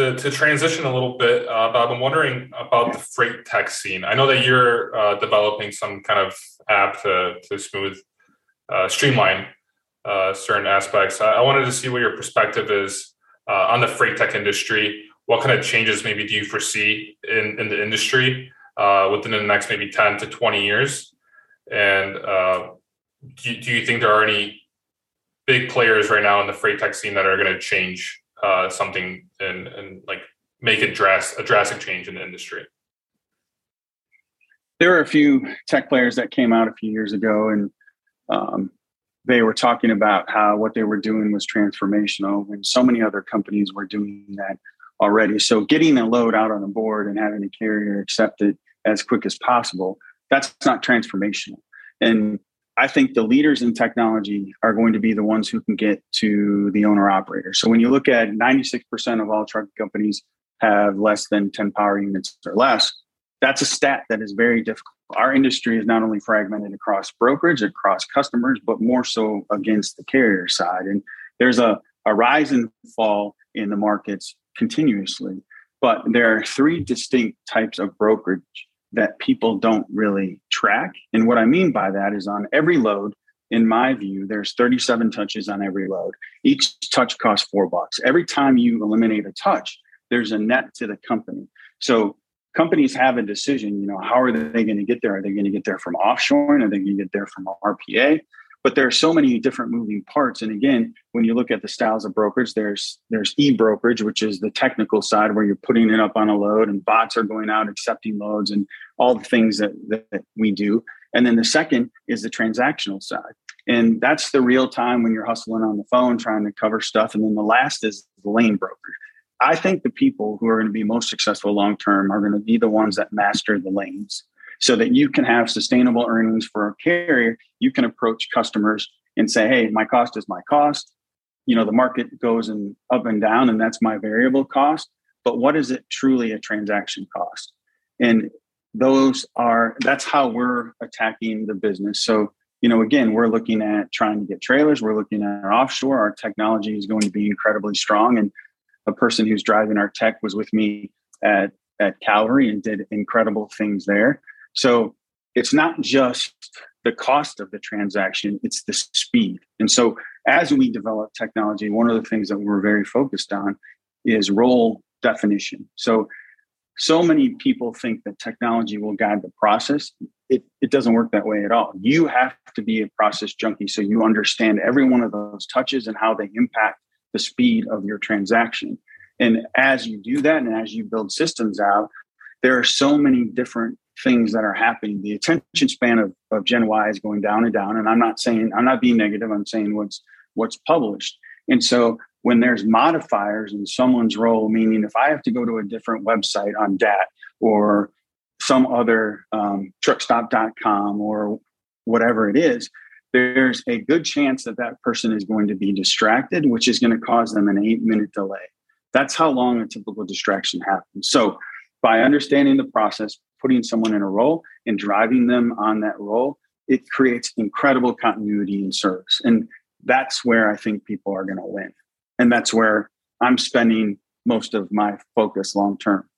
to, to transition a little bit, uh, Bob, I'm wondering about the freight tech scene. I know that you're uh, developing some kind of app to, to smooth, uh, streamline uh, certain aspects. I, I, wanted to see what your perspective is uh, on the freight tech industry. What kind of changes maybe do you foresee in, in the industry uh, within the next maybe 10 to 20 years? And do, do you think there are any big players right now in the freight tech scene that are going to change uh, something and and like make a dress a drastic change in the industry? There were a few tech players that came out a few years ago, and um, they were talking about how what they were doing was transformational, and so many other companies were doing that already. So, getting a load out on the board and having a carrier accept it as quick as possible, that's not transformational. And I think the leaders in technology are going to be the ones who can get to the owner operator. So when you look at 96% of all truck companies have less than 10 power units or less, that's a stat that is very difficult. Our industry is not only fragmented across brokerage, across customers, but more so against the carrier side. And there's a, a rise and fall in the markets continuously. But there are three distinct types of brokerage that people don't really track. And what I mean by that is on every load, in my view, there's 37 touches on every load. Each touch costs four bucks. Every time you eliminate a touch, there's a net to the company. So companies have a decision, you know, how are they going to get there? Are they going to get there from offshoring? Are they going to get there from RPA? But there are so many different moving parts. And again when you look at the styles of brokerage there's there's e-brokerage which is the technical side where you're putting it up on a load and bots are going out accepting loads and all the things that, that we do. And then the second is the transactional side. And that's the real time when you're hustling on the phone trying to cover stuff. And then the last is the lane broker. I think the people who are going to be most successful long term are going to be the ones that master the lanes so that you can have sustainable earnings for a carrier. You can approach customers and say, hey, my cost is my cost. You know, the market goes and up and down, and that's my variable cost. But what is it truly a transaction cost? And those are that's how we're attacking the business. So, you know, again, we're looking at trying to get trailers, we're looking at our offshore. Our technology is going to be incredibly strong. And a person who's driving our tech was with me at at Cavalry and did incredible things there. So it's not just the cost of the transaction, it's the speed. And so as we develop technology, one of the things that we're very focused on is role definition. So so many people think that technology will guide the process. It, it doesn't work that way at all. You have to be a process junkie so you understand every one of those touches and how they impact the speed of your transaction. And as you do that and as you build systems out, there are so many different things that are happening. The attention span of, of Gen Y is going down and down. And I'm not saying I'm not being negative. I'm saying what's what's published. And so when there's modifiers in someone's role, meaning if I have to go to a different website on DAT or some other um, truckstop.com or whatever it is, there's a good chance that that person is going to be distracted, which is going to cause them an eight minute delay. That's how long a typical distraction happens. So by understanding the process, putting someone in a role and driving them on that role, it creates incredible continuity in service. And that's where I think people are going to win. And that's where I'm spending most of my focus long term.